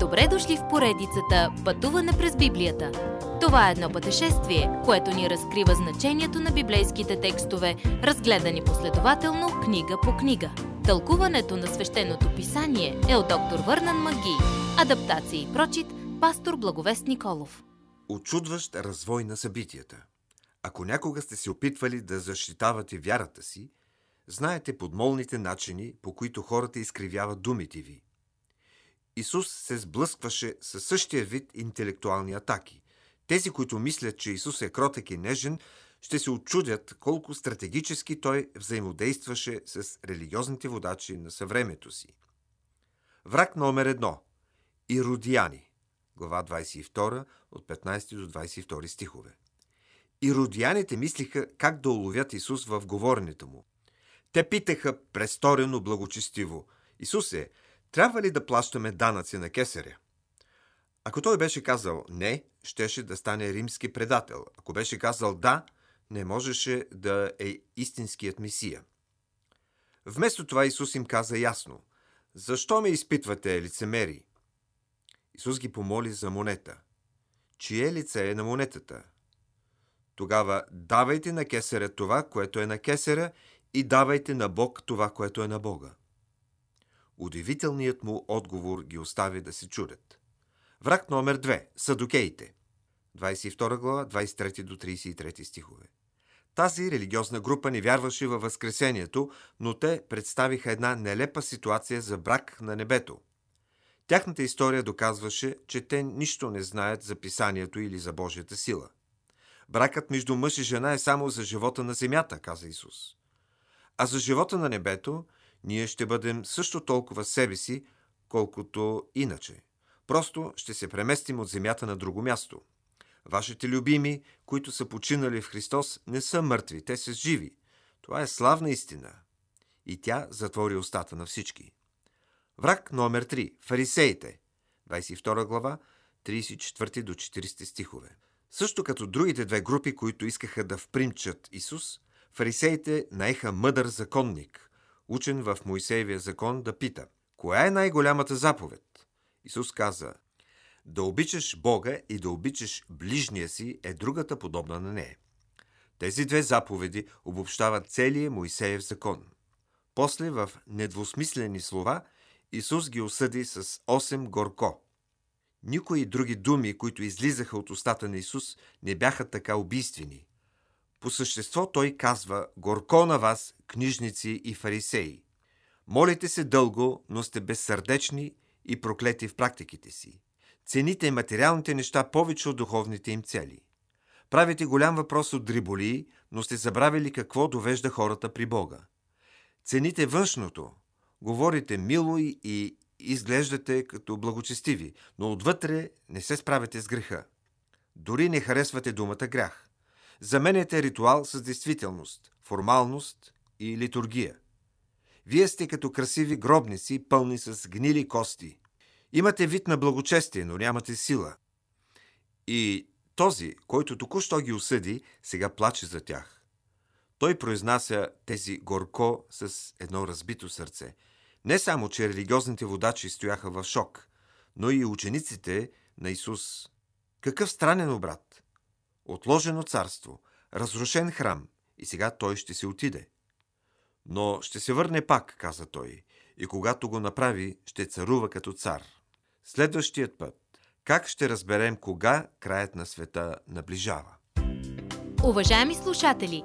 Добре дошли в поредицата Пътуване през Библията. Това е едно пътешествие, което ни разкрива значението на библейските текстове, разгледани последователно книга по книга. Тълкуването на свещеното писание е от доктор Върнан Маги. Адаптация и прочит, пастор Благовест Николов. Очудващ развой на събитията. Ако някога сте се опитвали да защитавате вярата си, знаете подмолните начини, по които хората изкривяват думите ви. Исус се сблъскваше със същия вид интелектуални атаки. Тези, които мислят, че Исус е кротък и нежен, ще се очудят колко стратегически той взаимодействаше с религиозните водачи на съвремето си. Враг номер едно – Иродияни, глава 22, от 15 до 22 стихове. Иродияните мислиха как да уловят Исус в говоренето му. Те питаха престорено благочестиво – Исусе, трябва ли да плащаме данъци на кесаря? Ако той беше казал не, щеше да стане римски предател. Ако беше казал да, не можеше да е истинският Месия. Вместо това Исус им каза ясно Защо ме изпитвате, лицемери? Исус ги помоли за монета. Чие лице е на монетата? Тогава давайте на кесаря това, което е на кесаря и давайте на Бог това, което е на Бога. Удивителният му отговор ги остави да се чудят. Враг номер 2. Садокеите. 22 глава, 23 до 33 стихове. Тази религиозна група не вярваше във Възкресението, но те представиха една нелепа ситуация за брак на небето. Тяхната история доказваше, че те нищо не знаят за писанието или за Божията сила. Бракът между мъж и жена е само за живота на земята, каза Исус. А за живота на небето ние ще бъдем също толкова себе си, колкото иначе. Просто ще се преместим от земята на друго място. Вашите любими, които са починали в Христос, не са мъртви, те са живи. Това е славна истина. И тя затвори устата на всички. Враг номер 3. Фарисеите. 22 глава, 34 до 40 стихове. Също като другите две групи, които искаха да впримчат Исус, фарисеите наеха мъдър законник – учен в Моисеевия закон, да пита Коя е най-голямата заповед? Исус каза Да обичаш Бога и да обичаш ближния си е другата подобна на нея. Тези две заповеди обобщават целия Моисеев закон. После в недвусмислени слова Исус ги осъди с 8 горко. Никои други думи, които излизаха от устата на Исус, не бяха така убийствени. По същество той казва «Горко на вас, книжници и фарисеи! Молите се дълго, но сте безсърдечни и проклети в практиките си. Цените материалните неща повече от духовните им цели. Правите голям въпрос от дриболии, но сте забравили какво довежда хората при Бога. Цените външното, говорите мило и изглеждате като благочестиви, но отвътре не се справяте с греха. Дори не харесвате думата грях. Заменяте ритуал с действителност, формалност и литургия. Вие сте като красиви гробници, пълни с гнили кости. Имате вид на благочестие, но нямате сила. И този, който току-що ги осъди, сега плаче за тях. Той произнася тези горко с едно разбито сърце. Не само, че религиозните водачи стояха в шок, но и учениците на Исус. Какъв странен обрат! Отложено царство, разрушен храм и сега той ще се отиде. Но ще се върне пак, каза той, и когато го направи, ще царува като цар. Следващият път. Как ще разберем кога краят на света наближава? Уважаеми слушатели,